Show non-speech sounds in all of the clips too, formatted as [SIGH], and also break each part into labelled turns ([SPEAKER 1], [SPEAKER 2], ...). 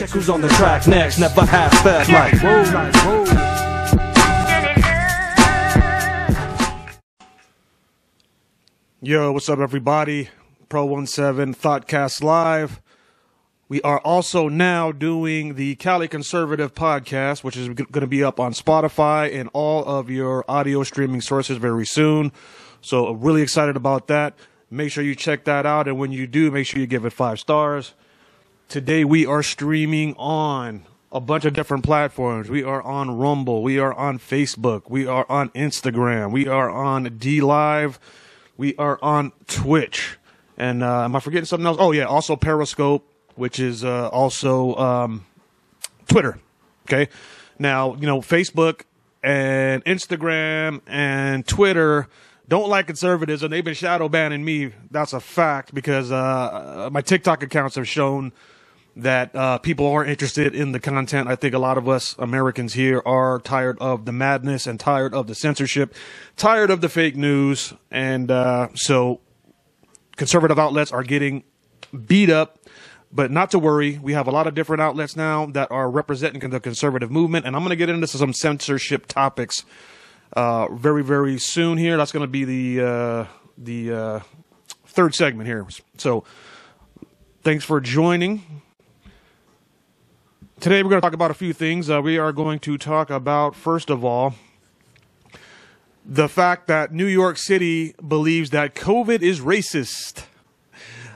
[SPEAKER 1] Check who's on the track next. Never half step like whoa, like whoa.
[SPEAKER 2] Yo, what's up, everybody? Pro 17 Thoughtcast Live. We are also now doing the Cali Conservative podcast, which is going to be up on Spotify and all of your audio streaming sources very soon. So, really excited about that. Make sure you check that out. And when you do, make sure you give it five stars. Today, we are streaming on a bunch of different platforms. We are on Rumble. We are on Facebook. We are on Instagram. We are on DLive. We are on Twitch. And uh, am I forgetting something else? Oh, yeah. Also Periscope, which is uh, also um, Twitter. Okay. Now, you know, Facebook and Instagram and Twitter don't like conservatives, and they've been shadow banning me. That's a fact because uh, my TikTok accounts have shown that uh, people are interested in the content. I think a lot of us Americans here are tired of the madness and tired of the censorship, tired of the fake news, and uh, so conservative outlets are getting beat up. But not to worry, we have a lot of different outlets now that are representing the conservative movement, and I'm going to get into some censorship topics uh, very, very soon. Here, that's going to be the uh, the uh, third segment here. So, thanks for joining. Today, we're going to talk about a few things. Uh, we are going to talk about, first of all, the fact that New York City believes that COVID is racist.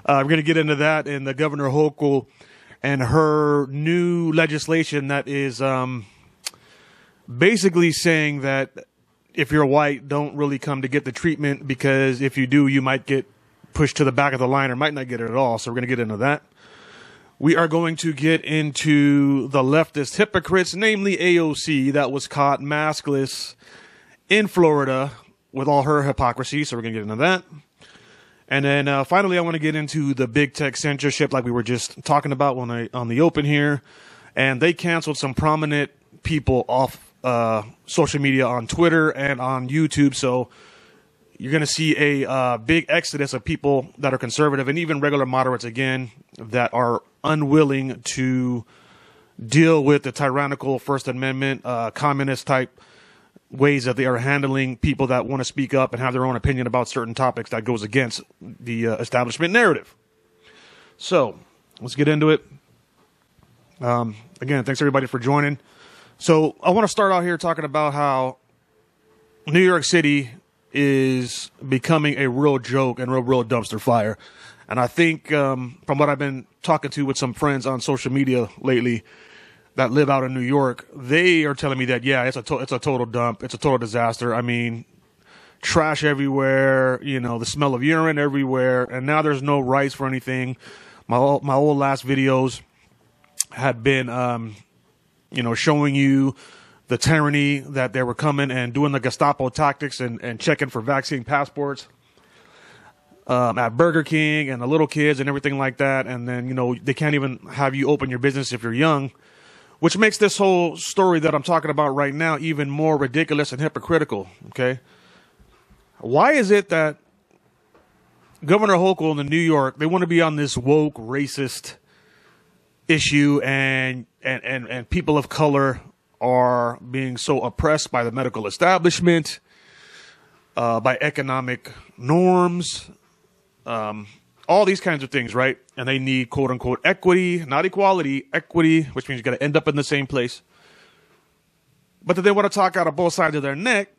[SPEAKER 2] Uh, we're going to get into that and the Governor Hochul and her new legislation that is um, basically saying that if you're white, don't really come to get the treatment because if you do, you might get pushed to the back of the line or might not get it at all. So we're going to get into that. We are going to get into the leftist hypocrites, namely AOC, that was caught maskless in Florida with all her hypocrisy. So we're going to get into that. And then uh, finally, I want to get into the big tech censorship, like we were just talking about when I, on the open here. And they canceled some prominent people off uh, social media on Twitter and on YouTube. So you're going to see a uh, big exodus of people that are conservative and even regular moderates again that are unwilling to deal with the tyrannical First Amendment, uh, communist type ways that they are handling people that want to speak up and have their own opinion about certain topics that goes against the uh, establishment narrative. So let's get into it. Um, again, thanks everybody for joining. So I want to start out here talking about how New York City is becoming a real joke and real, real dumpster fire. And I think um, from what I've been talking to with some friends on social media lately that live out in New York, they are telling me that yeah, it's a to- it's a total dump, it's a total disaster. I mean, trash everywhere, you know, the smell of urine everywhere, and now there's no rights for anything. My old, my old last videos had been, um, you know, showing you the tyranny that they were coming and doing the Gestapo tactics and, and checking for vaccine passports um, at Burger King and the little kids and everything like that. And then, you know, they can't even have you open your business if you're young, which makes this whole story that I'm talking about right now even more ridiculous and hypocritical. Okay. Why is it that Governor Hochul in New York, they want to be on this woke racist issue and, and, and, and people of color are being so oppressed by the medical establishment, uh, by economic norms, um, all these kinds of things, right? And they need quote unquote equity, not equality, equity, which means you got to end up in the same place. But they want to talk out of both sides of their neck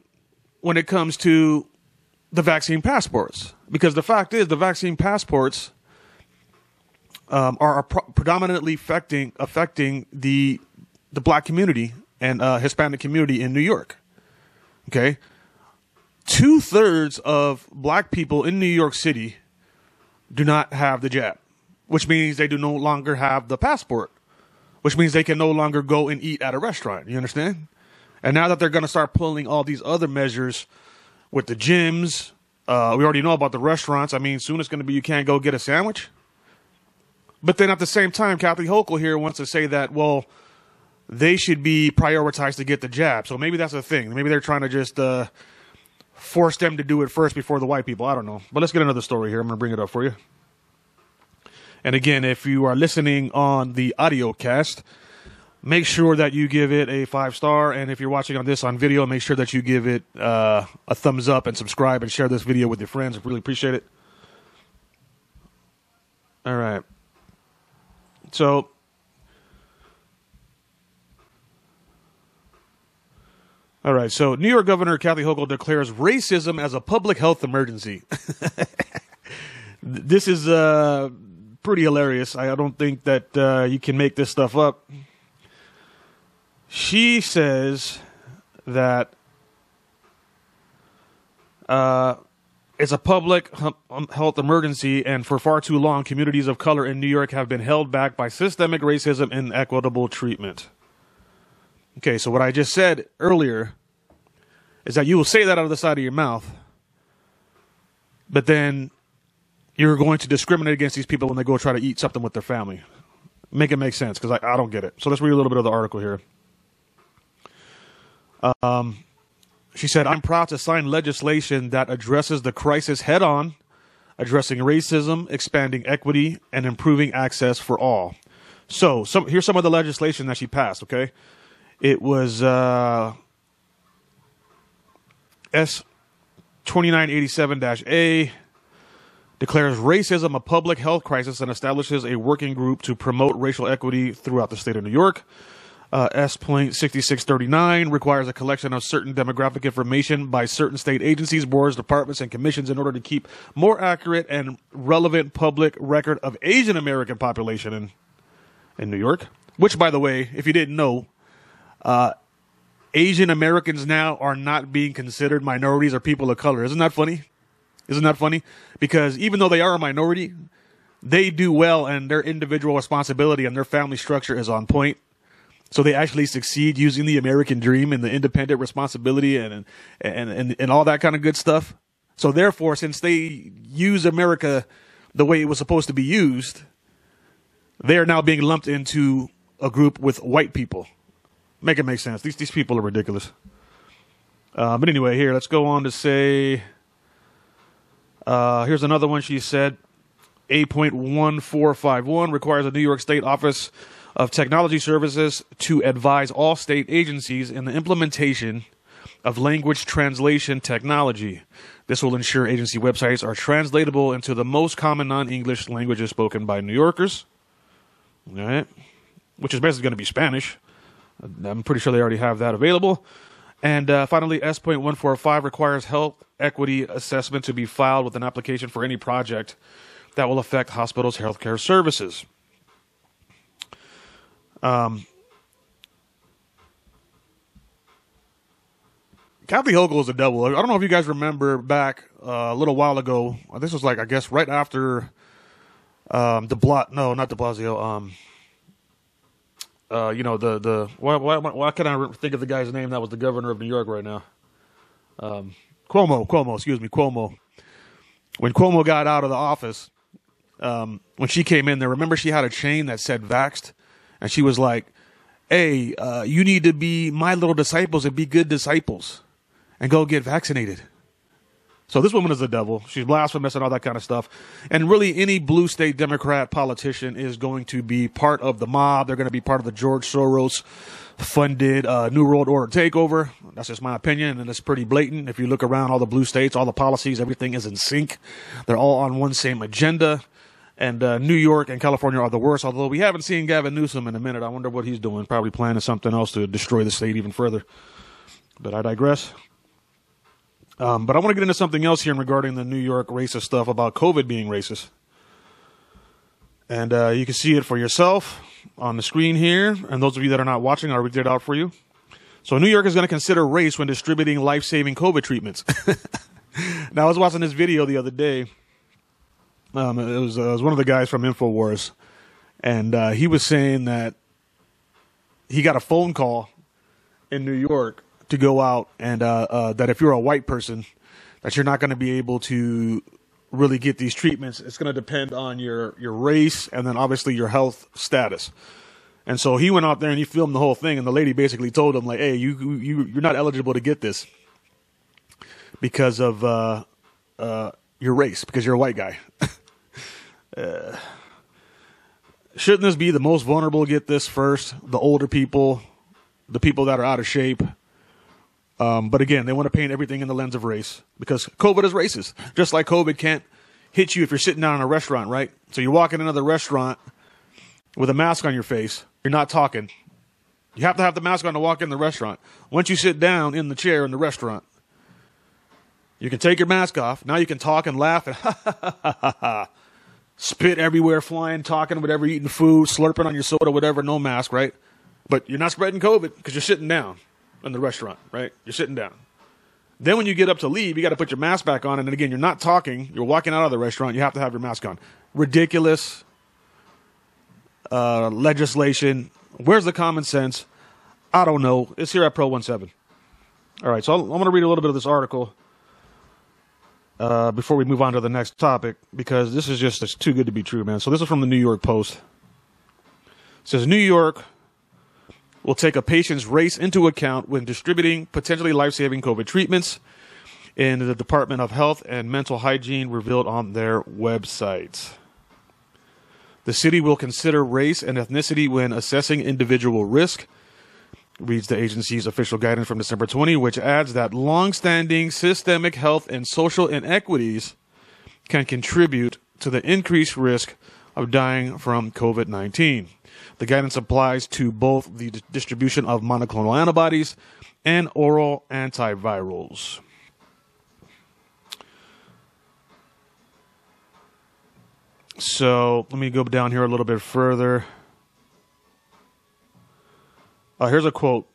[SPEAKER 2] when it comes to the vaccine passports. Because the fact is, the vaccine passports um, are, are pro- predominantly affecting affecting the the black community and uh, Hispanic community in New York. Okay, two thirds of black people in New York City do not have the jab, which means they do no longer have the passport, which means they can no longer go and eat at a restaurant. You understand? And now that they're going to start pulling all these other measures with the gyms, uh, we already know about the restaurants. I mean, soon it's going to be you can't go get a sandwich. But then at the same time, Kathy Hochul here wants to say that, well, they should be prioritized to get the jab. So maybe that's a thing. Maybe they're trying to just uh, force them to do it first before the white people. I don't know. But let's get another story here. I'm going to bring it up for you. And again, if you are listening on the audio cast, make sure that you give it a five star. And if you're watching on this on video, make sure that you give it uh, a thumbs up and subscribe and share this video with your friends. I really appreciate it. All right. So, all right. So, New York Governor Kathy Hochul declares racism as a public health emergency. [LAUGHS] this is uh, pretty hilarious. I don't think that uh, you can make this stuff up. She says that uh, it's a public um, health emergency, and for far too long, communities of color in New York have been held back by systemic racism and equitable treatment. Okay, so what I just said earlier is that you will say that out of the side of your mouth, but then you're going to discriminate against these people when they go try to eat something with their family. Make it make sense because I, I don't get it. So let's read a little bit of the article here. Um, she said, I'm proud to sign legislation that addresses the crisis head on, addressing racism, expanding equity, and improving access for all. So, some, here's some of the legislation that she passed, okay? It was uh, S 2987 A declares racism a public health crisis and establishes a working group to promote racial equity throughout the state of New York. Uh, S.6639 requires a collection of certain demographic information by certain state agencies, boards, departments, and commissions in order to keep more accurate and relevant public record of Asian American population in in New York. Which, by the way, if you didn't know, uh, Asian Americans now are not being considered minorities or people of color. Isn't that funny? Isn't that funny? Because even though they are a minority, they do well and their individual responsibility and their family structure is on point. So they actually succeed using the American dream and the independent responsibility and, and, and, and all that kind of good stuff. So therefore, since they use America the way it was supposed to be used, they are now being lumped into a group with white people. Make it make sense. These, these people are ridiculous. Uh, but anyway, here, let's go on to say, uh, here's another one she said. 8.1451 requires a New York State Office of Technology Services to advise all state agencies in the implementation of language translation technology. This will ensure agency websites are translatable into the most common non English languages spoken by New Yorkers. All right. Which is basically going to be Spanish. I'm pretty sure they already have that available. And uh, finally, S.145 requires health equity assessment to be filed with an application for any project that will affect hospitals' healthcare services. Um, Kathy Hochul is a devil. I don't know if you guys remember back uh, a little while ago. This was like I guess right after um, De. No, not De Blasio. Um, uh, you know the the why, why why can I think of the guy's name that was the governor of New York right now? Um, Cuomo. Cuomo. Excuse me. Cuomo. When Cuomo got out of the office, um, when she came in there, remember she had a chain that said "Vaxed." And she was like, Hey, uh, you need to be my little disciples and be good disciples and go get vaccinated. So this woman is the devil. She's blasphemous and all that kind of stuff. And really, any blue state Democrat politician is going to be part of the mob. They're going to be part of the George Soros funded uh, New World Order takeover. That's just my opinion, and it's pretty blatant. If you look around all the blue states, all the policies, everything is in sync. They're all on one same agenda and uh, New York and California are the worst. Although we haven't seen Gavin Newsom in a minute, I wonder what he's doing. Probably planning something else to destroy the state even further. But I digress. Um, but I want to get into something else here regarding the New York racist stuff about COVID being racist. And uh, you can see it for yourself on the screen here. And those of you that are not watching, I'll read it out for you. So New York is going to consider race when distributing life-saving COVID treatments. [LAUGHS] now I was watching this video the other day um, it was, uh, it was one of the guys from Infowars, and uh, he was saying that he got a phone call in New York to go out, and uh, uh that if you're a white person, that you're not going to be able to really get these treatments. It's going to depend on your your race and then obviously your health status. And so he went out there and he filmed the whole thing, and the lady basically told him like, "Hey, you you you're not eligible to get this because of uh, uh, your race, because you're a white guy." [LAUGHS] Uh, shouldn't this be the most vulnerable get this first? The older people, the people that are out of shape. Um, but again, they want to paint everything in the lens of race because COVID is racist. Just like COVID can't hit you if you're sitting down in a restaurant, right? So you walk in another restaurant with a mask on your face. You're not talking. You have to have the mask on to walk in the restaurant. Once you sit down in the chair in the restaurant, you can take your mask off. Now you can talk and laugh and. [LAUGHS] Spit everywhere, flying, talking, whatever, eating food, slurping on your soda, whatever, no mask, right? But you're not spreading COVID because you're sitting down in the restaurant, right? You're sitting down. Then when you get up to leave, you got to put your mask back on. And then again, you're not talking. You're walking out of the restaurant. You have to have your mask on. Ridiculous uh, legislation. Where's the common sense? I don't know. It's here at Pro 17. All right, so I'm going to read a little bit of this article uh, before we move on to the next topic because this is just it's too good to be true, man. So this is from the New York Post. It says New York will take a patient's race into account when distributing potentially life-saving COVID treatments. In the Department of Health and Mental Hygiene revealed on their website. The city will consider race and ethnicity when assessing individual risk reads the agency's official guidance from December 20, which adds that long-standing systemic health and social inequities can contribute to the increased risk of dying from COVID-19. The guidance applies to both the distribution of monoclonal antibodies and oral antivirals. So let me go down here a little bit further. Uh, here's a quote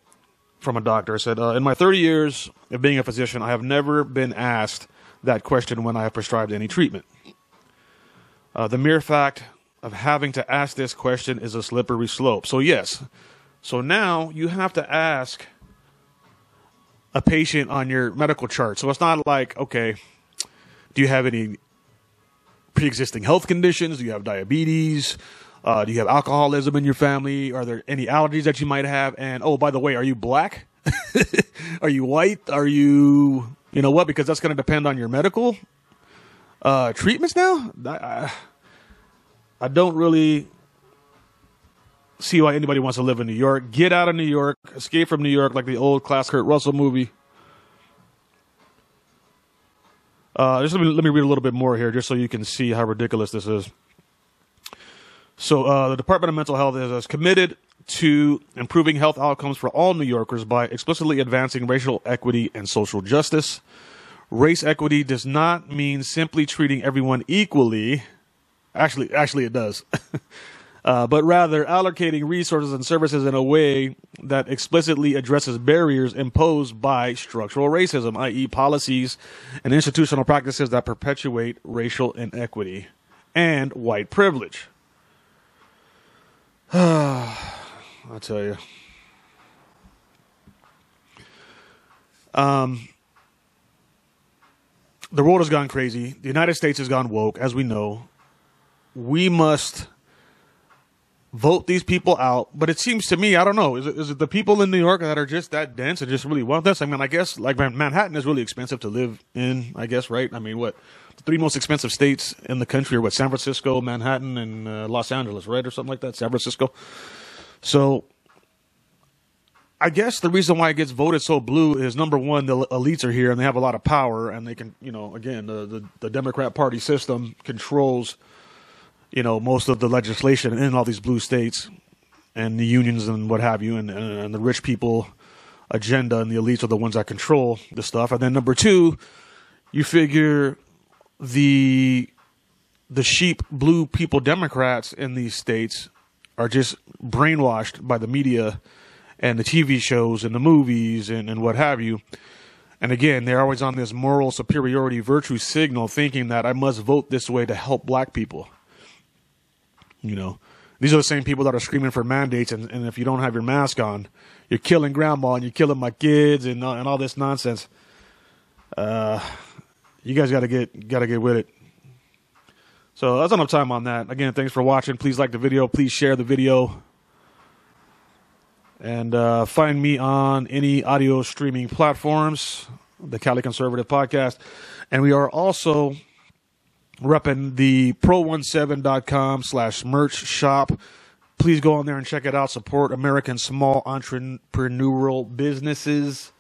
[SPEAKER 2] from a doctor. It said, uh, In my 30 years of being a physician, I have never been asked that question when I have prescribed any treatment. Uh, the mere fact of having to ask this question is a slippery slope. So, yes. So now you have to ask a patient on your medical chart. So it's not like, okay, do you have any pre existing health conditions? Do you have diabetes? Uh, do you have alcoholism in your family? Are there any allergies that you might have? And oh, by the way, are you black? [LAUGHS] are you white? Are you, you know what? Because that's going to depend on your medical uh, treatments now. I, I don't really see why anybody wants to live in New York. Get out of New York, escape from New York, like the old class Kurt Russell movie. Uh, just let me, let me read a little bit more here, just so you can see how ridiculous this is. So, uh, the Department of Mental Health is, is committed to improving health outcomes for all New Yorkers by explicitly advancing racial equity and social justice. Race equity does not mean simply treating everyone equally. Actually, actually, it does. [LAUGHS] uh, but rather allocating resources and services in a way that explicitly addresses barriers imposed by structural racism, i.e., policies and institutional practices that perpetuate racial inequity and white privilege. [SIGHS] I'll tell you. Um, the world has gone crazy. The United States has gone woke, as we know. We must vote these people out. But it seems to me, I don't know, is it, is it the people in New York that are just that dense and just really want this? I mean, I guess like Manhattan is really expensive to live in, I guess, right? I mean, what? The three most expensive states in the country are what? San Francisco, Manhattan, and uh, Los Angeles, right? Or something like that. San Francisco. So I guess the reason why it gets voted so blue is number one, the elites are here and they have a lot of power, and they can, you know, again, the the, the Democrat Party system controls, you know, most of the legislation in all these blue states, and the unions and what have you, and and, the rich people agenda and the elites are the ones that control the stuff. And then number two, you figure the the sheep blue people Democrats in these states are just brainwashed by the media and the TV shows and the movies and, and what have you. And again, they're always on this moral superiority virtue signal, thinking that I must vote this way to help black people. You know, these are the same people that are screaming for mandates, and, and if you don't have your mask on, you're killing grandma and you're killing my kids and, and all this nonsense. Uh, you guys got to get got to get with it. So that's enough time on that. Again, thanks for watching. Please like the video. Please share the video. And uh, find me on any audio streaming platforms, the Cali Conservative Podcast. And we are also repping the pro17.com slash merch shop. Please go on there and check it out. Support American small entrepreneurial businesses.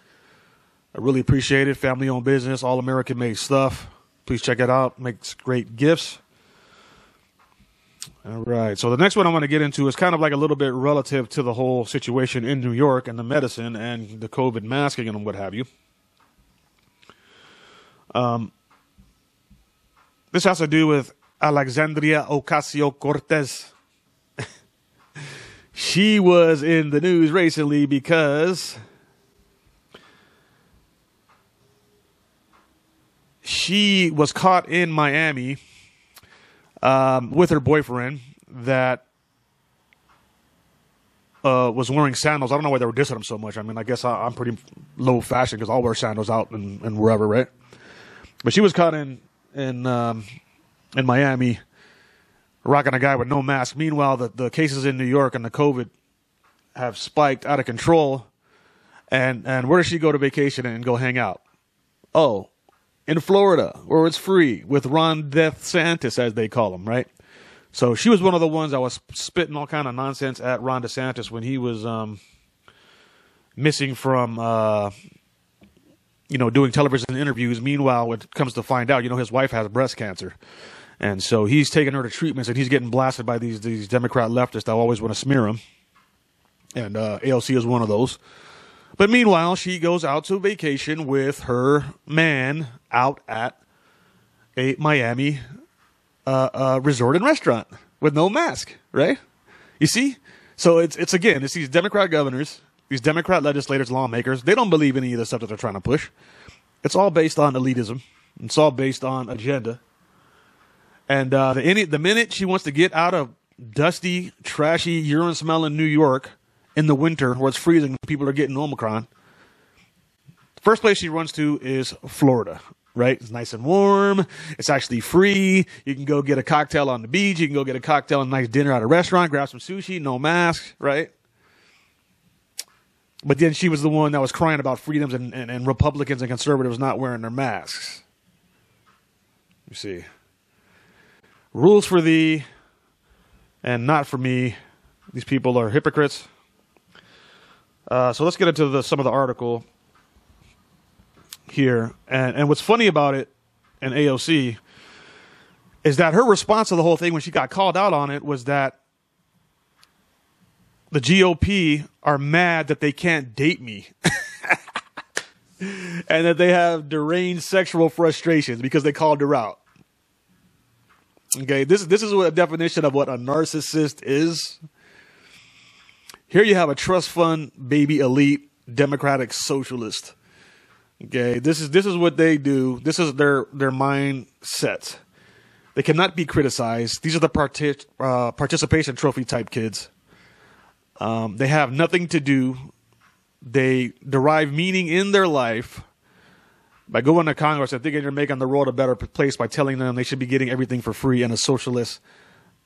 [SPEAKER 2] I really appreciate it. Family owned business, all American made stuff. Please check it out. Makes great gifts. All right. So the next one I want to get into is kind of like a little bit relative to the whole situation in New York and the medicine and the COVID masking and what have you. Um, this has to do with Alexandria Ocasio Cortez. [LAUGHS] she was in the news recently because she was caught in Miami um, with her boyfriend that uh, was wearing sandals. I don't know why they were dissing him so much. I mean, I guess I, am pretty low fashion because I'll wear sandals out and, and wherever, right? But she was caught in in um, in Miami rocking a guy with no mask. Meanwhile, the, the cases in New York and the COVID have spiked out of control. And and where does she go to vacation and go hang out? Oh, in Florida, where it's free with Ron DeSantis, as they call him, right? So she was one of the ones I was spitting all kind of nonsense at Ron DeSantis when he was um, missing from, uh, you know, doing television interviews. Meanwhile, it comes to find out, you know, his wife has breast cancer. And so he's taking her to treatments and he's getting blasted by these, these Democrat leftists that always want to smear him. And uh, AOC is one of those. But meanwhile, she goes out to vacation with her man out at a Miami uh, uh, resort and restaurant with no mask, right? You see? So it's it's again, it's these Democrat governors, these Democrat legislators, lawmakers. They don't believe any of the stuff that they're trying to push. It's all based on elitism. It's all based on agenda. And uh, the any, the minute she wants to get out of dusty, trashy, urine smelling New York in the winter where it's freezing, people are getting Omicron. The First place she runs to is Florida, right? It's nice and warm. It's actually free. You can go get a cocktail on the beach. You can go get a cocktail and a nice dinner at a restaurant, grab some sushi, no mask, right? But then she was the one that was crying about freedoms and, and, and Republicans and conservatives not wearing their masks. You see. Rules for thee and not for me. These people are hypocrites. Uh, so let's get into the, some of the article here. And, and what's funny about it and AOC is that her response to the whole thing when she got called out on it was that the GOP are mad that they can't date me. [LAUGHS] and that they have deranged sexual frustrations because they called her out. Okay, this this is what a definition of what a narcissist is. Here you have a trust fund baby elite democratic socialist. Okay, this is this is what they do. This is their their mindset. They cannot be criticized. These are the partic- uh, participation trophy type kids. Um, they have nothing to do. They derive meaning in their life by going to Congress and thinking you're making the world a better place by telling them they should be getting everything for free in a socialist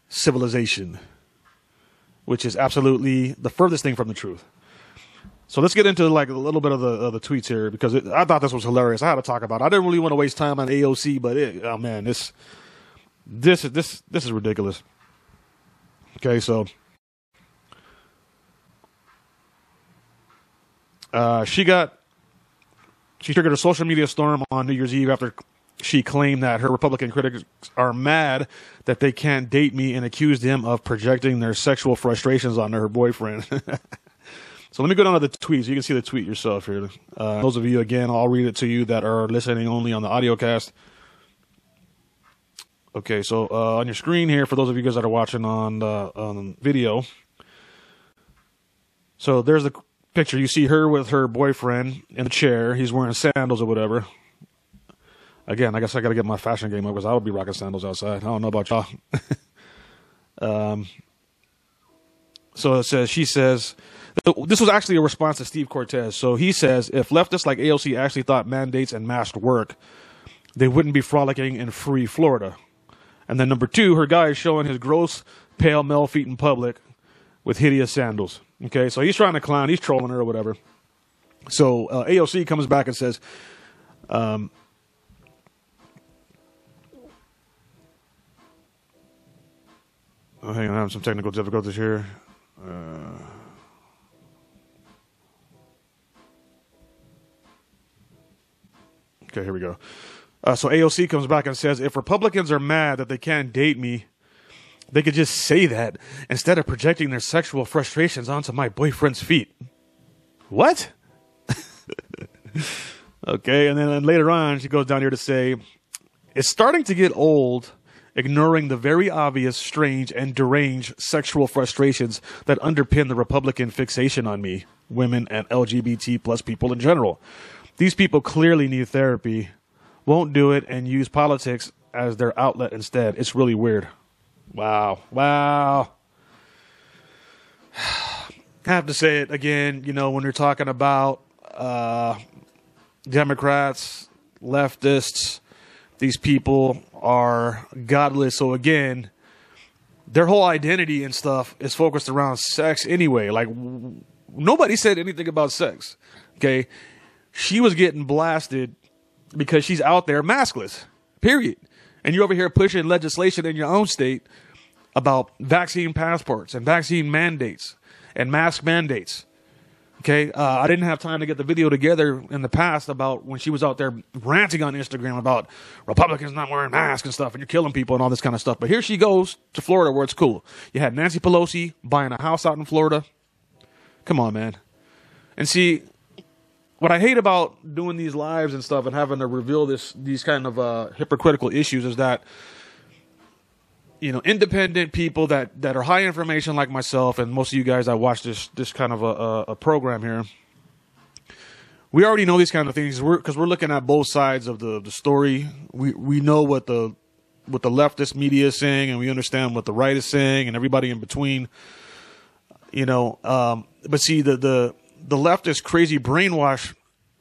[SPEAKER 2] civilization which is absolutely the furthest thing from the truth. So let's get into like a little bit of the of the tweets here because it, I thought this was hilarious. I had to talk about. It. I didn't really want to waste time on AOC, but it, oh man, this this is this this is ridiculous. Okay, so uh, she got she triggered a social media storm on New Year's Eve after she claimed that her Republican critics are mad that they can't date me and accused him of projecting their sexual frustrations onto her boyfriend. [LAUGHS] so let me go down to the tweets. You can see the tweet yourself here. Uh, those of you, again, I'll read it to you that are listening only on the audio cast. Okay, so uh, on your screen here, for those of you guys that are watching on the on video, so there's the picture. You see her with her boyfriend in the chair. He's wearing sandals or whatever again, I guess I got to get my fashion game up because I would be rocking sandals outside. I don't know about y'all. [LAUGHS] um, so it says, she says, this was actually a response to Steve Cortes. So he says, if leftists like AOC actually thought mandates and masks work, they wouldn't be frolicking in free Florida. And then number two, her guy is showing his gross, pale male feet in public with hideous sandals. Okay, so he's trying to clown, he's trolling her or whatever. So uh, AOC comes back and says, um, Oh, hang on, I'm having some technical difficulties here. Uh, okay, here we go. Uh, so AOC comes back and says, if Republicans are mad that they can't date me, they could just say that instead of projecting their sexual frustrations onto my boyfriend's feet. What? [LAUGHS] okay, and then later on, she goes down here to say, it's starting to get old ignoring the very obvious, strange, and deranged sexual frustrations that underpin the Republican fixation on me, women, and LGBT plus people in general. These people clearly need therapy, won't do it, and use politics as their outlet instead. It's really weird. Wow. Wow. [SIGHS] I have to say it again, you know, when you're talking about uh, Democrats, leftists, these people are godless. So again, their whole identity and stuff is focused around sex anyway. Like w- nobody said anything about sex. Okay. She was getting blasted because she's out there maskless. Period. And you're over here pushing legislation in your own state about vaccine passports and vaccine mandates and mask mandates. Okay, uh, I didn't have time to get the video together in the past about when she was out there ranting on Instagram about Republicans not wearing masks and stuff, and you're killing people and all this kind of stuff. But here she goes to Florida where it's cool. You had Nancy Pelosi buying a house out in Florida. Come on, man. And see, what I hate about doing these lives and stuff and having to reveal this these kind of uh, hypocritical issues is that you know, independent people that, that are high information like myself and most of you guys that watch this this kind of a, a program here, we already know these kind of things because we're, we're, looking at both sides of the, the story. We we know what the what the leftist media is saying, and we understand what the right is saying, and everybody in between. You know, um, but see the the the leftist crazy brainwash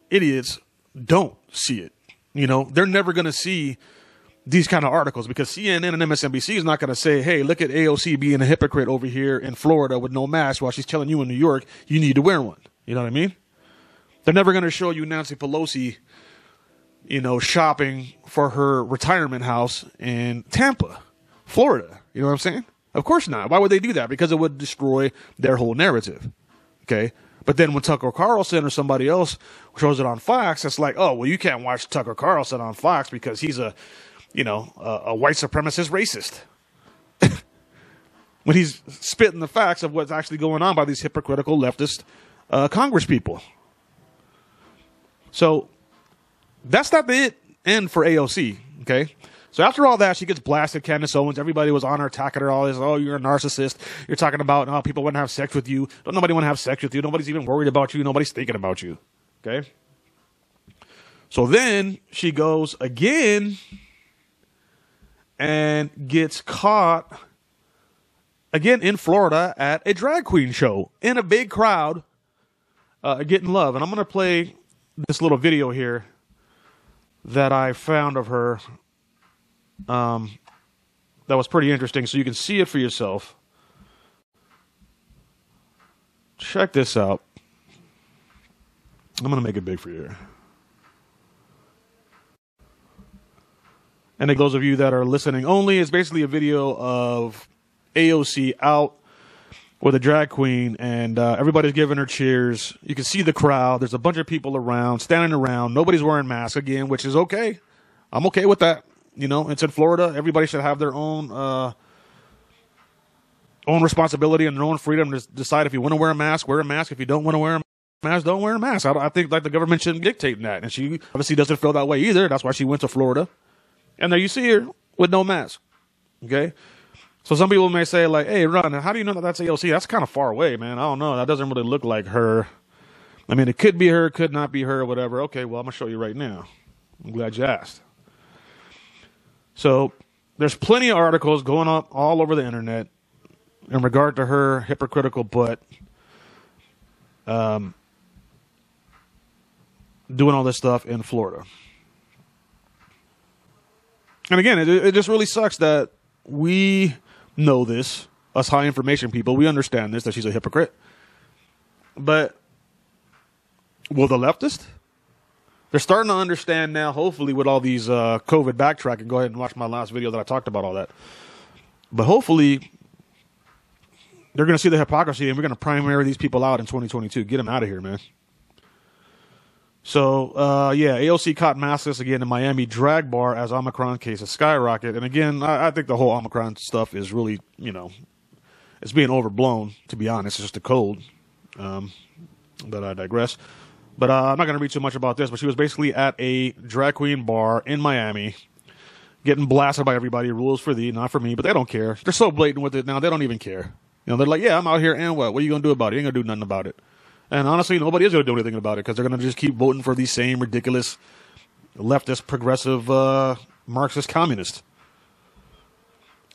[SPEAKER 2] idiots don't see it. You know, they're never going to see these kind of articles because CNN and MSNBC is not going to say, "Hey, look at AOC being a hypocrite over here in Florida with no mask while she's telling you in New York you need to wear one." You know what I mean? They're never going to show you Nancy Pelosi, you know, shopping for her retirement house in Tampa, Florida. You know what I'm saying? Of course not. Why would they do that? Because it would destroy their whole narrative. Okay? But then when Tucker Carlson or somebody else shows it on Fox, it's like, oh, well, you can't watch Tucker Carlson on Fox because he's a you know, a, a white supremacist racist. [LAUGHS] when he's spitting the facts of what's actually going on by these hypocritical leftist uh, Congress people. So that's not the end for AOC. Okay. So after all that, she gets blasted. Candace Owens, everybody was on her, attacking her. All this, oh, you're a narcissist. You're talking about, oh, people wouldn't have sex with you. Don't nobody want to have sex with you. Nobody's even worried about you. Nobody's thinking about you. Okay. So then she goes again and gets caught again in Florida at a drag queen show in a big crowd, uh, getting love. And I'm going to play this little video here that I found of her. Um, that was pretty interesting, so you can see it for yourself. Check this out. I'm going to make it big for you. And those of you that are listening only, it's basically a video of AOC out with a drag queen, and uh, everybody's giving her cheers. You can see the crowd. There's a bunch of people around, standing around. Nobody's wearing masks again, which is okay. I'm okay with that. You know, it's in Florida. Everybody should have their own uh, own responsibility and their own freedom to decide if you want to wear a mask, wear a mask. If you don't want to wear a mask, don't wear a mask. I, I think like the government shouldn't dictate that, and she obviously doesn't feel that way either. That's why she went to Florida. And there you see her with no mask. Okay? So some people may say, like, hey, Ron, how do you know that that's AOC? That's kind of far away, man. I don't know. That doesn't really look like her. I mean, it could be her, could not be her, whatever. Okay, well, I'm to show you right now. I'm glad you asked. So there's plenty of articles going up all over the internet in regard to her hypocritical butt um, doing all this stuff in Florida and again, it, it just really sucks that we know this, us high information people. We understand this that she's a hypocrite, but will the leftist? They're starting to understand now. Hopefully, with all these uh, COVID backtracking, go ahead and watch my last video that I talked about all that. But hopefully, they're going to see the hypocrisy, and we're going to primary these people out in 2022. Get them out of here, man. So, uh, yeah, AOC caught maskless again in Miami drag bar as Omicron cases skyrocket. And again, I, I, think the whole Omicron stuff is really, you know, it's being overblown, to be honest. It's just a cold. Um, but I digress. But uh, I'm not going to read too much about this, but she was basically at a drag queen bar in Miami getting blasted by everybody. Rules for thee, not for me, but they don't care. They're so blatant with it now, they don't even care. You know, they're like, yeah, I'm out here, and what? What are you going to do about it? You ain't going to do nothing about it. And honestly, nobody is going to do anything about it because they're going to just keep voting for these same ridiculous leftist, progressive, uh, Marxist communists.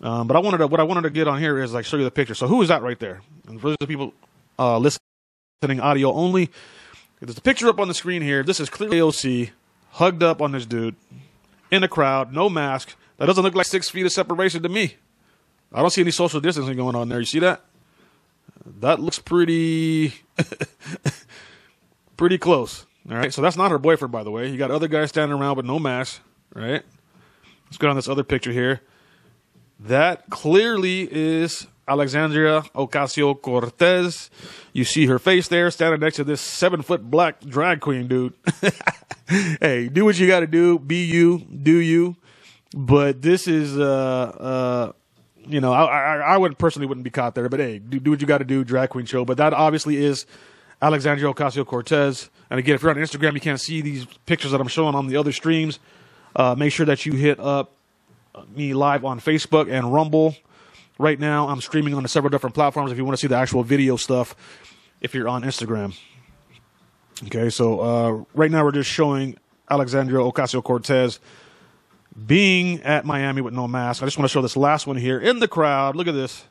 [SPEAKER 2] Um, but I wanted to, what I wanted to get on here is like show you the picture. So who is that right there? And for the people uh, listening audio only, there's a picture up on the screen here. This is clearly AOC hugged up on this dude in a crowd, no mask. That doesn't look like six feet of separation to me. I don't see any social distancing going on there. You see that? That looks pretty, [LAUGHS] pretty close. All right. So that's not her boyfriend, by the way. You got other guys standing around with no mask. Right. Let's go on this other picture here. That clearly is Alexandria Ocasio Cortez. You see her face there standing next to this seven foot black drag queen dude. [LAUGHS] hey, do what you got to do. Be you. Do you. But this is, uh, uh, you know, I, I, I would personally wouldn't be caught there, but hey, do, do what you got to do, drag queen show. But that obviously is Alexandria Ocasio Cortez. And again, if you're on Instagram, you can't see these pictures that I'm showing on the other streams. Uh, make sure that you hit up me live on Facebook and Rumble. Right now, I'm streaming on several different platforms. If you want to see the actual video stuff, if you're on Instagram. Okay, so uh, right now we're just showing Alexandria Ocasio Cortez being at Miami with no mask. I just want to show this last one here in the crowd. Look at this.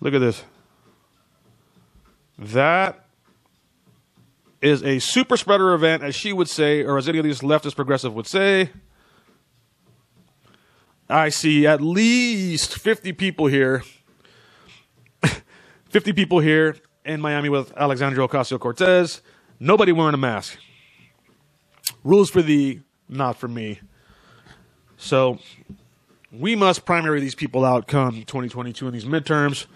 [SPEAKER 2] Look at this. That is a super spreader event, as she would say, or as any of these leftist progressive would say. I see at least 50 people here. [LAUGHS] 50 people here in Miami with Alexandria Ocasio Cortez. Nobody wearing a mask. Rules for the not for me. So we must primary these people out come 2022 in these midterms.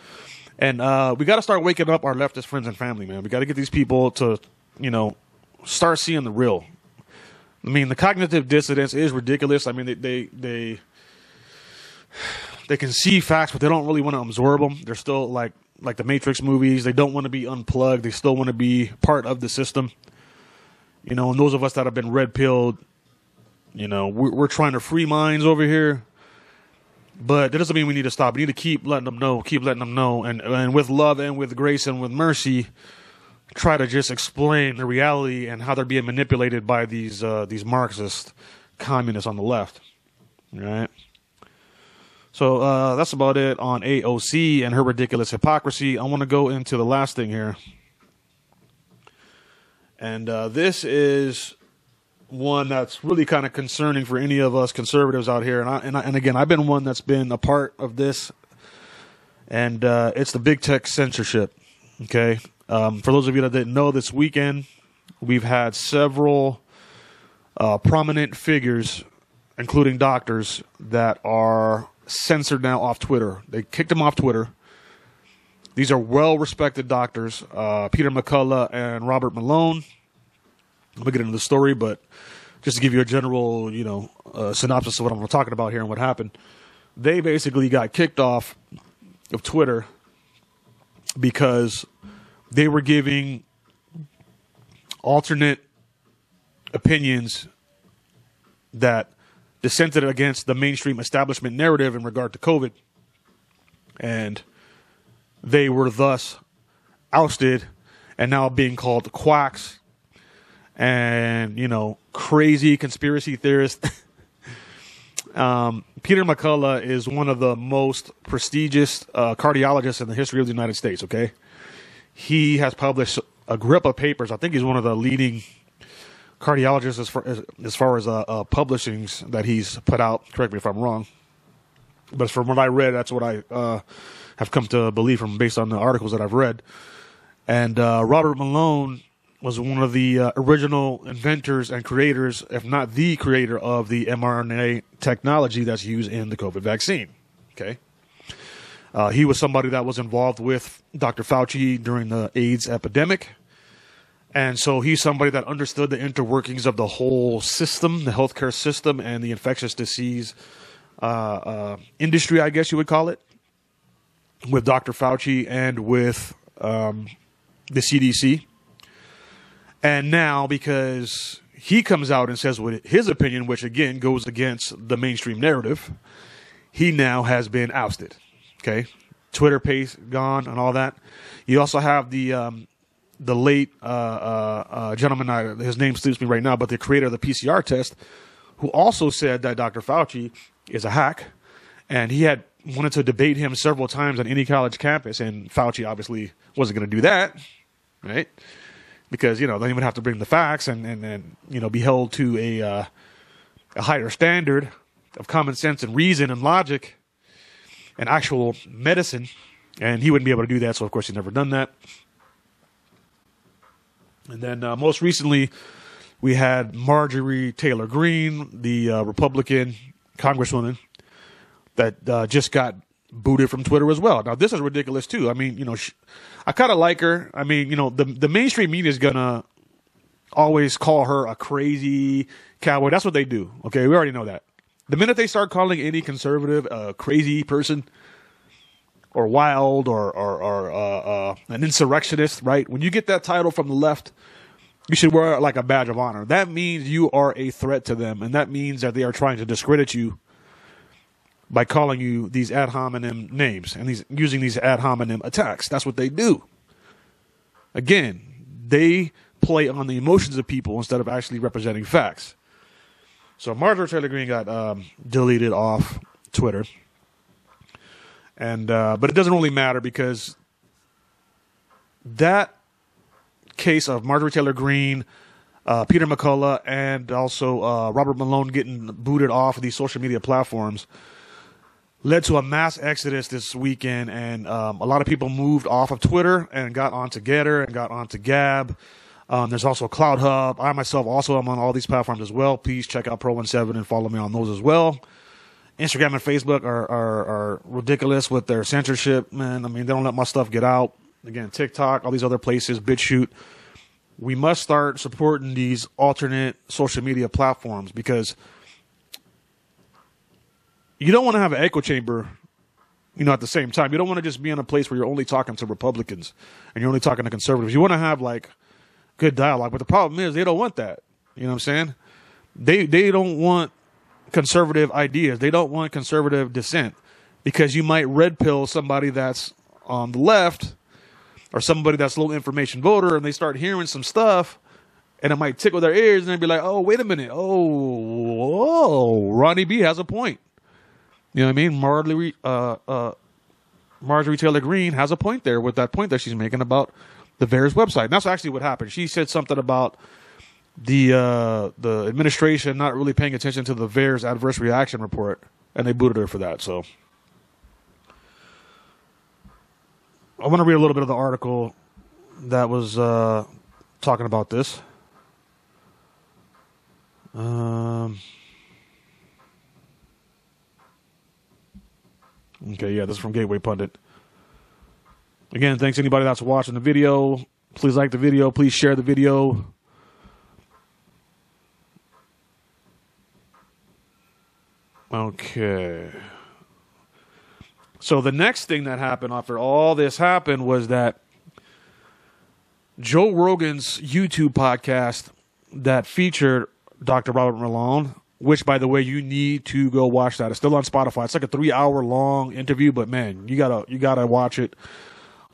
[SPEAKER 2] And uh, we got to start waking up our leftist friends and family, man. We got to get these people to, you know, start seeing the real. I mean, the cognitive dissonance is ridiculous. I mean, they they they, they can see facts, but they don't really want to absorb them. They're still like like the Matrix movies. They don't want to be unplugged. They still want to be part of the system. You know, and those of us that have been red pilled, you know, we're, we're trying to free minds over here. But that doesn't mean we need to stop. We need to keep letting them know, keep letting them know, and and with love and with grace and with mercy, try to just explain the reality and how they're being manipulated by these uh, these Marxist communists on the left. Right. So uh, that's about it on AOC and her ridiculous hypocrisy. I want to go into the last thing here, and uh, this is one that's really kind of concerning for any of us conservatives out here. And I, and, I, and again, I've been one that's been a part of this, and uh, it's the big tech censorship. Okay, um, for those of you that didn't know, this weekend we've had several uh, prominent figures, including doctors, that are censored now off Twitter. They kicked them off Twitter. These are well-respected doctors, uh, Peter McCullough and Robert Malone. I'm gonna get into the story, but just to give you a general, you know, uh, synopsis of what I'm talking about here and what happened, they basically got kicked off of Twitter because they were giving alternate opinions that dissented against the mainstream establishment narrative in regard to COVID, and they were thus ousted and now being called quacks and you know crazy conspiracy theorists. [LAUGHS] um, Peter McCullough is one of the most prestigious uh, cardiologists in the history of the United States. Okay, he has published a grip of papers. I think he's one of the leading cardiologists as far as, as, far as uh, uh, publishings that he's put out. Correct me if I'm wrong, but from what I read, that's what I uh, have come to believe from based on the articles that I've read. And uh, Robert Malone was one of the uh, original inventors and creators, if not the creator, of the mRNA technology that's used in the COVID vaccine. Okay. Uh, he was somebody that was involved with Dr. Fauci during the AIDS epidemic. And so he's somebody that understood the interworkings of the whole system, the healthcare system, and the infectious disease uh, uh, industry, I guess you would call it, with Dr. Fauci and with um, the CDC. And now, because he comes out and says what his opinion, which again goes against the mainstream narrative, he now has been ousted. Okay, Twitter page gone and all that. You also have the um, the late uh, uh, uh, gentleman, I, his name slips me right now, but the creator of the PCR test, who also said that Dr. Fauci is a hack, and he had wanted to debate him several times on any college campus, and Fauci obviously wasn't going to do that, right? Because you know then he would have to bring the facts and and, and you know be held to a uh, a higher standard of common sense and reason and logic and actual medicine, and he wouldn't be able to do that. So of course he's never done that. And then uh, most recently, we had Marjorie Taylor Greene, the uh, Republican congresswoman, that uh, just got booted from Twitter as well. Now this is ridiculous too. I mean, you know, she, I kind of like her. I mean, you know, the the mainstream media is gonna always call her a crazy cowboy. That's what they do. Okay, we already know that. The minute they start calling any conservative a crazy person or wild or or, or uh, uh, an insurrectionist, right? When you get that title from the left, you should wear it like a badge of honor. That means you are a threat to them, and that means that they are trying to discredit you by calling you these ad hominem names and these using these ad hominem attacks. That's what they do. Again, they play on the emotions of people instead of actually representing facts. So Marjorie Taylor Greene got um, deleted off Twitter, and uh, but it doesn't really matter because that case of Marjorie Taylor Greene, uh, Peter McCullough, and also uh, Robert Malone getting booted off of these social media platforms led to a mass exodus this weekend, and um, a lot of people moved off of Twitter and got onto Gettr and got onto Gab. Um, there's also CloutHub. I myself also am on all these platforms as well. Please check out Pro17 and follow me on those as well. Instagram and Facebook are, are, are ridiculous with their censorship, man. I mean, they don't let my stuff get out. Again, TikTok, all these other places, BitChute. We must start supporting these alternate social media platforms because you don't want to have an echo chamber you know, at the same time. You don't want to just be in a place where you're only talking to Republicans and you're only talking to conservatives. You want to have like good dialogue. But the problem is they don't want that. You know what I'm saying? They they don't want conservative ideas. They don't want conservative dissent because you might red pill somebody that's on the left or somebody that's a little information voter and they start hearing some stuff and it might tickle their ears and they'd be like, oh, wait a minute. Oh, whoa, Ronnie B has a point. You know what I mean? Marjorie, uh, uh, Marjorie Taylor Greene has a point there with that point that she's making about the VAERS website. And that's actually what happened. She said something about the uh, the administration not really paying attention to the VAERS adverse reaction report, and they booted her for that. So I want to read a little bit of the article that was uh, talking about this. Um, okay, yeah, this is from Gateway Pundit. Again, thanks anybody that's watching the video. Please like the video. Please share the video. Okay. So the next thing that happened after all this happened was that Joe Rogan's YouTube podcast that featured Dr. Robert Malone, which by the way you need to go watch that. It's still on Spotify. It's like a 3-hour long interview, but man, you got to you got to watch it.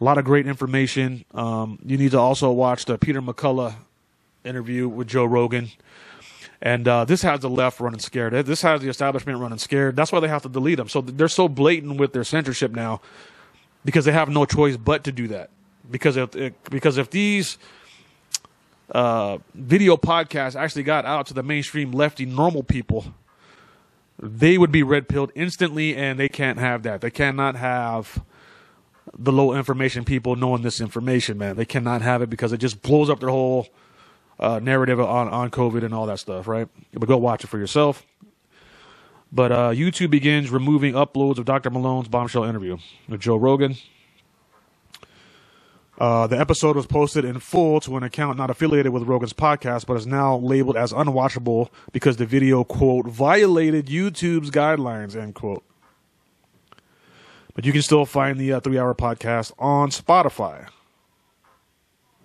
[SPEAKER 2] A lot of great information. Um, you need to also watch the Peter McCullough interview with Joe Rogan. And uh, this has the left running scared. This has the establishment running scared. That's why they have to delete them. So they're so blatant with their censorship now because they have no choice but to do that. Because if because if these uh, video podcasts actually got out to the mainstream lefty normal people, they would be red pilled instantly, and they can't have that. They cannot have the low information people knowing this information, man. They cannot have it because it just blows up their whole uh, narrative on, on COVID and all that stuff, right? But go watch it for yourself. But uh, YouTube begins removing uploads of Dr. Malone's bombshell interview with Joe Rogan. Uh, the episode was posted in full to an account not affiliated with Rogan's podcast, but is now labeled as unwatchable because the video, quote, violated YouTube's guidelines, end quote. But you can still find the uh, three hour podcast on Spotify.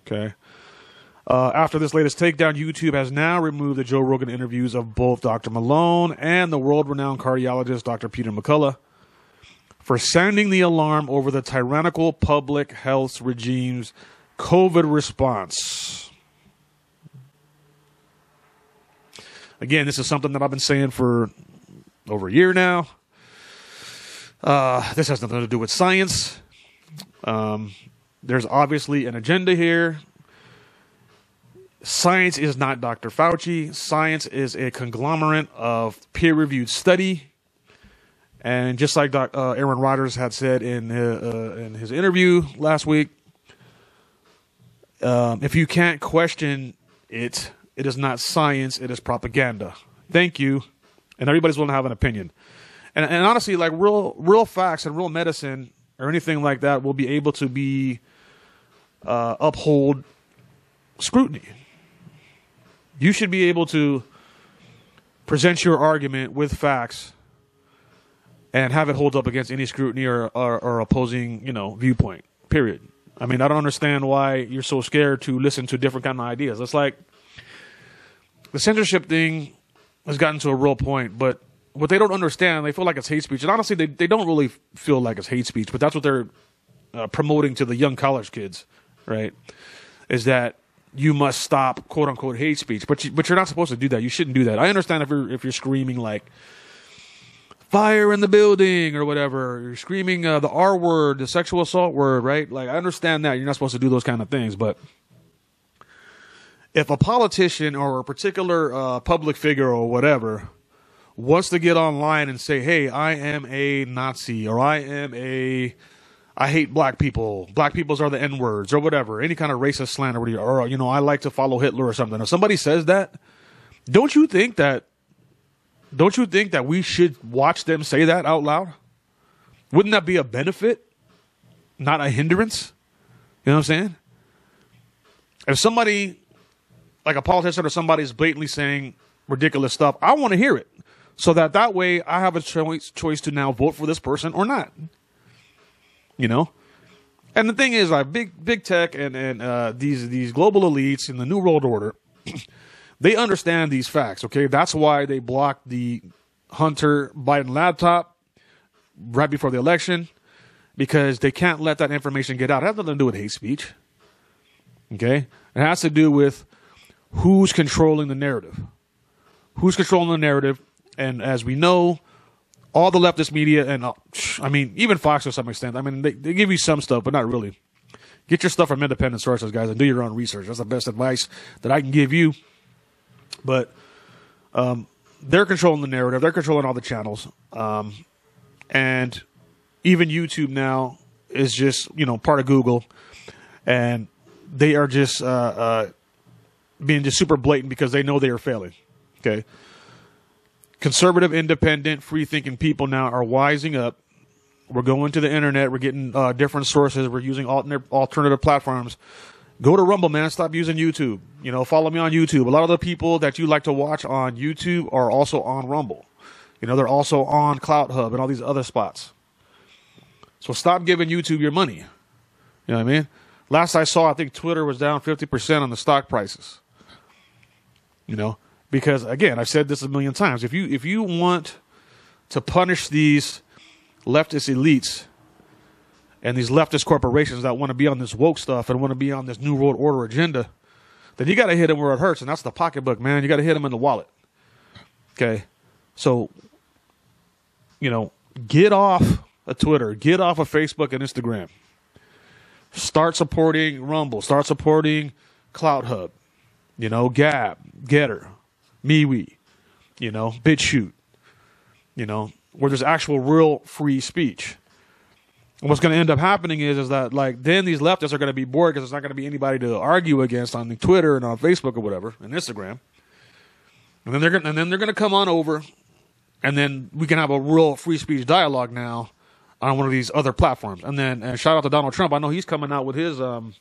[SPEAKER 2] Okay. Uh, after this latest takedown, YouTube has now removed the Joe Rogan interviews of both Dr. Malone and the world renowned cardiologist Dr. Peter McCullough for sounding the alarm over the tyrannical public health regime's COVID response. Again, this is something that I've been saying for over a year now. Uh, this has nothing to do with science. Um, there's obviously an agenda here. Science is not Dr. Fauci. Science is a conglomerate of peer reviewed study. And just like Doc, uh, Aaron Rodgers had said in his, uh, in his interview last week, um, if you can't question it, it is not science, it is propaganda. Thank you. And everybody's willing to have an opinion. And, and honestly, like real real facts and real medicine or anything like that will be able to be uh, uphold scrutiny. You should be able to present your argument with facts and have it hold up against any scrutiny or, or, or opposing, you know, viewpoint. Period. I mean, I don't understand why you're so scared to listen to different kind of ideas. It's like the censorship thing has gotten to a real point, but what they don't understand, they feel like it's hate speech. And honestly, they, they don't really feel like it's hate speech, but that's what they're uh, promoting to the young college kids, right? Is that you must stop quote unquote hate speech, but you, but you're not supposed to do that. You shouldn't do that. I understand if you're if you're screaming like fire in the building or whatever, you're screaming uh, the R word, the sexual assault word, right? Like I understand that you're not supposed to do those kind of things, but if a politician or a particular uh, public figure or whatever wants to get online and say, "Hey, I am a Nazi," or "I am a I hate black people. Black peoples are the N words, or whatever. Any kind of racist slander, or you know, I like to follow Hitler or something. If somebody says that, don't you think that? Don't you think that we should watch them say that out loud? Wouldn't that be a benefit, not a hindrance? You know what I'm saying? If somebody, like a politician or somebody, is blatantly saying ridiculous stuff, I want to hear it so that that way I have a choice choice to now vote for this person or not. You know, and the thing is, like big big tech and and uh, these these global elites in the new world order, [CLEARS THROAT] they understand these facts. Okay, that's why they blocked the Hunter Biden laptop right before the election because they can't let that information get out. It has nothing to do with hate speech. Okay, it has to do with who's controlling the narrative. Who's controlling the narrative? And as we know, all the leftist media and uh, I mean even Fox to some extent. I mean they, they give you some stuff, but not really. Get your stuff from independent sources, guys, and do your own research. That's the best advice that I can give you. But um, they're controlling the narrative. They're controlling all the channels, um, and even YouTube now is just you know part of Google, and they are just uh, uh, being just super blatant because they know they are failing. Okay, conservative, independent, free thinking people now are wising up. We're going to the internet. We're getting uh, different sources. We're using alternative platforms. Go to Rumble, man. Stop using YouTube. You know, follow me on YouTube. A lot of the people that you like to watch on YouTube are also on Rumble. You know, they're also on CloutHub and all these other spots. So stop giving YouTube your money. You know what I mean? Last I saw, I think Twitter was down 50% on the stock prices. You know, because again, I've said this a million times. If you if you want to punish these leftist elites and these leftist corporations that want to be on this woke stuff and want to be on this new world order agenda, then you got to hit them where it hurts, and that's the pocketbook, man. You got to hit them in the wallet. Okay, so you know, get off of Twitter, get off of Facebook and Instagram. Start supporting Rumble. Start supporting CloutHub. You know, Gab, Gettr, MeWe, you know, BitChute, you know, where there's actual real free speech. And what's going to end up happening is, is that like then these leftists are going to be bored because there's not going to be anybody to argue against on Twitter and on Facebook or whatever and Instagram. And then they're going and then they're going to come on over and then we can have a real free speech dialogue now on one of these other platforms. And then and shout out to Donald Trump. I know he's coming out with his um,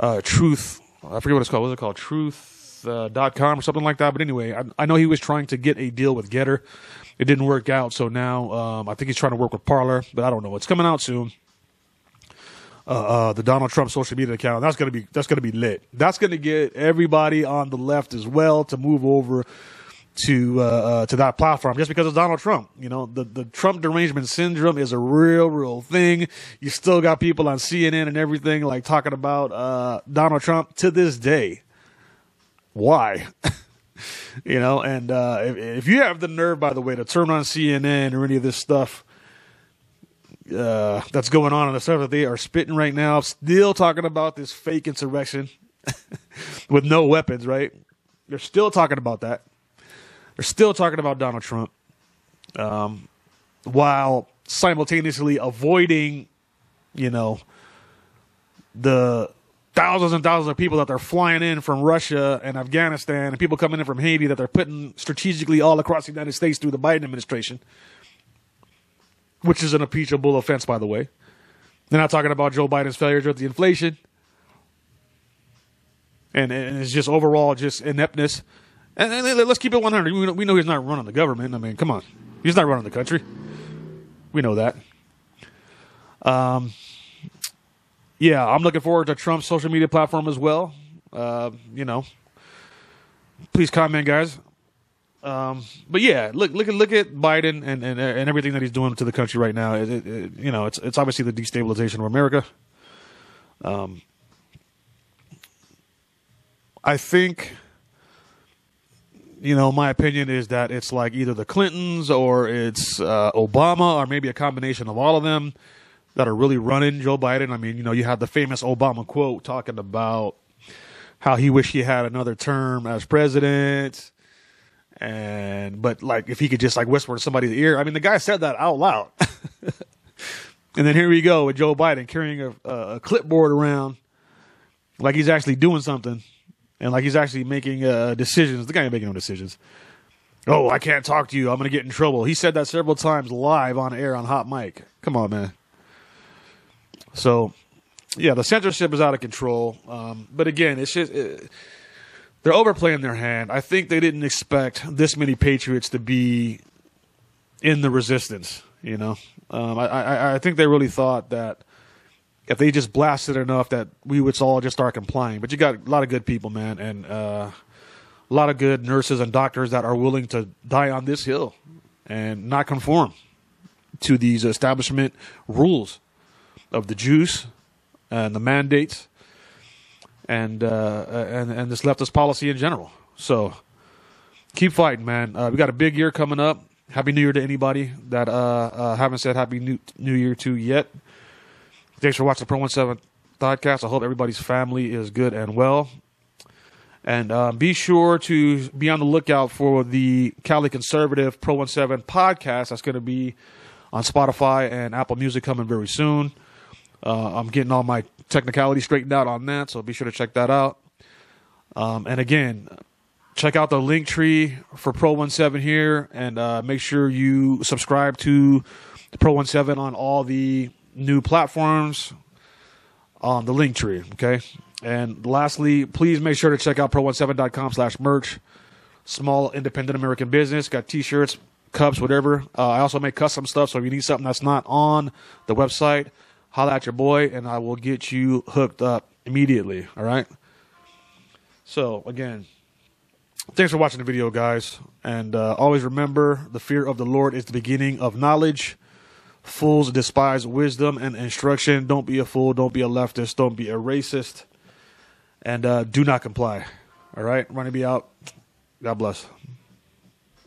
[SPEAKER 2] uh, truth. I forget what it's called. What's it called? Truth uh, com or something like that. But anyway, I, I, know he was trying to get a deal with Gettr. It didn't work out. So now um, I think he's trying to work with Parler, but I don't know. It's coming out soon. Uh, uh, the Donald Trump social media account. That's gonna be that's gonna be lit. That's gonna get everybody on the left as well to move over to uh, uh, to that platform just because it's Donald Trump. You know, the the Trump derangement syndrome is a real, real thing. You still got people on CNN and everything like talking about uh, Donald Trump to this day. Why? [LAUGHS] you know, and uh, if, if, you have the nerve, by the way, to turn on CNN or any of this stuff uh, that's going on and the stuff that they are spitting right now, still talking about this fake insurrection [LAUGHS] with no weapons, right? They're still talking about that. They're still talking about Donald Trump, um, while simultaneously avoiding, you know, the thousands and thousands of people that they're flying in from Russia and Afghanistan and people coming in from Haiti that they're putting strategically all across the United States through the Biden administration, which is an impeachable offense, by the way. They're not talking about Joe Biden's failures with the inflation. And, and it's just overall just ineptness. And, and let's keep it 100. We know, we know he's not running the government. I mean, come on. He's not running the country. We know that. Um, yeah, I'm looking forward to Trump's social media platform as well. Uh, you know, please comment, guys. Um, but yeah, look, look at look at Biden and, and and everything that he's doing to the country right now. It, it, it, you know, it's it's obviously the destabilization of America. Um, I think you know, my opinion is that it's like either the Clintons or it's uh, Obama or maybe a combination of all of them that are really running Joe Biden. I mean, you know, you have the famous Obama quote talking about how he wished he had another term as president. And, but like, if he could just like whisper to somebody's ear, I mean, the guy said that out loud. [LAUGHS] and then here we go with Joe Biden carrying a, a clipboard around like he's actually doing something and like he's actually making uh, decisions. The guy ain't making no decisions. Oh, I can't talk to you. I'm going to get in trouble. He said that several times live on air on hot mic. Come on, man. So, yeah, the censorship is out of control. Um, but again, it's just it, they're overplaying their hand. I think they didn't expect this many patriots to be in the resistance. You know, um, I, I, I think they really thought that if they just blasted enough that we would all just start complying. But you got a lot of good people, man, and uh, a lot of good nurses and doctors that are willing to die on this hill and not conform to these establishment rules of the Jews and the mandates and uh, and and this leftist policy in general. So keep fighting, man. Uh, we got a big year coming up. Happy New Year to anybody that uh, uh haven't said Happy New, New Year to yet. Thanks for watching the Pro 17 podcast. I hope everybody's family is good and well. And uh, be sure to be on the lookout for the Cali Conservative Pro 17 podcast. That's going to be on Spotify and Apple Music coming very soon. Uh, I'm getting all my technicality straightened out on that, so be sure to check that out. Um, and again, check out the link tree for Pro 17 here, and uh, make sure you subscribe to Pro 17 on all the new platforms on the link tree. Okay. And lastly, please make sure to check out pro17.com slash merch. Small independent American business. Got t shirts, cups, whatever. Uh, I also make custom stuff. So if you need something that's not on the website, holla at your boy and I will get you hooked up immediately. All right. So again, thanks for watching the video, guys. And uh, always remember the fear of the Lord is the beginning of knowledge. Fools despise wisdom and instruction. Don't be a fool. Don't be a leftist. Don't be a racist. And uh, do not comply. All right? Ronnie B out. God bless.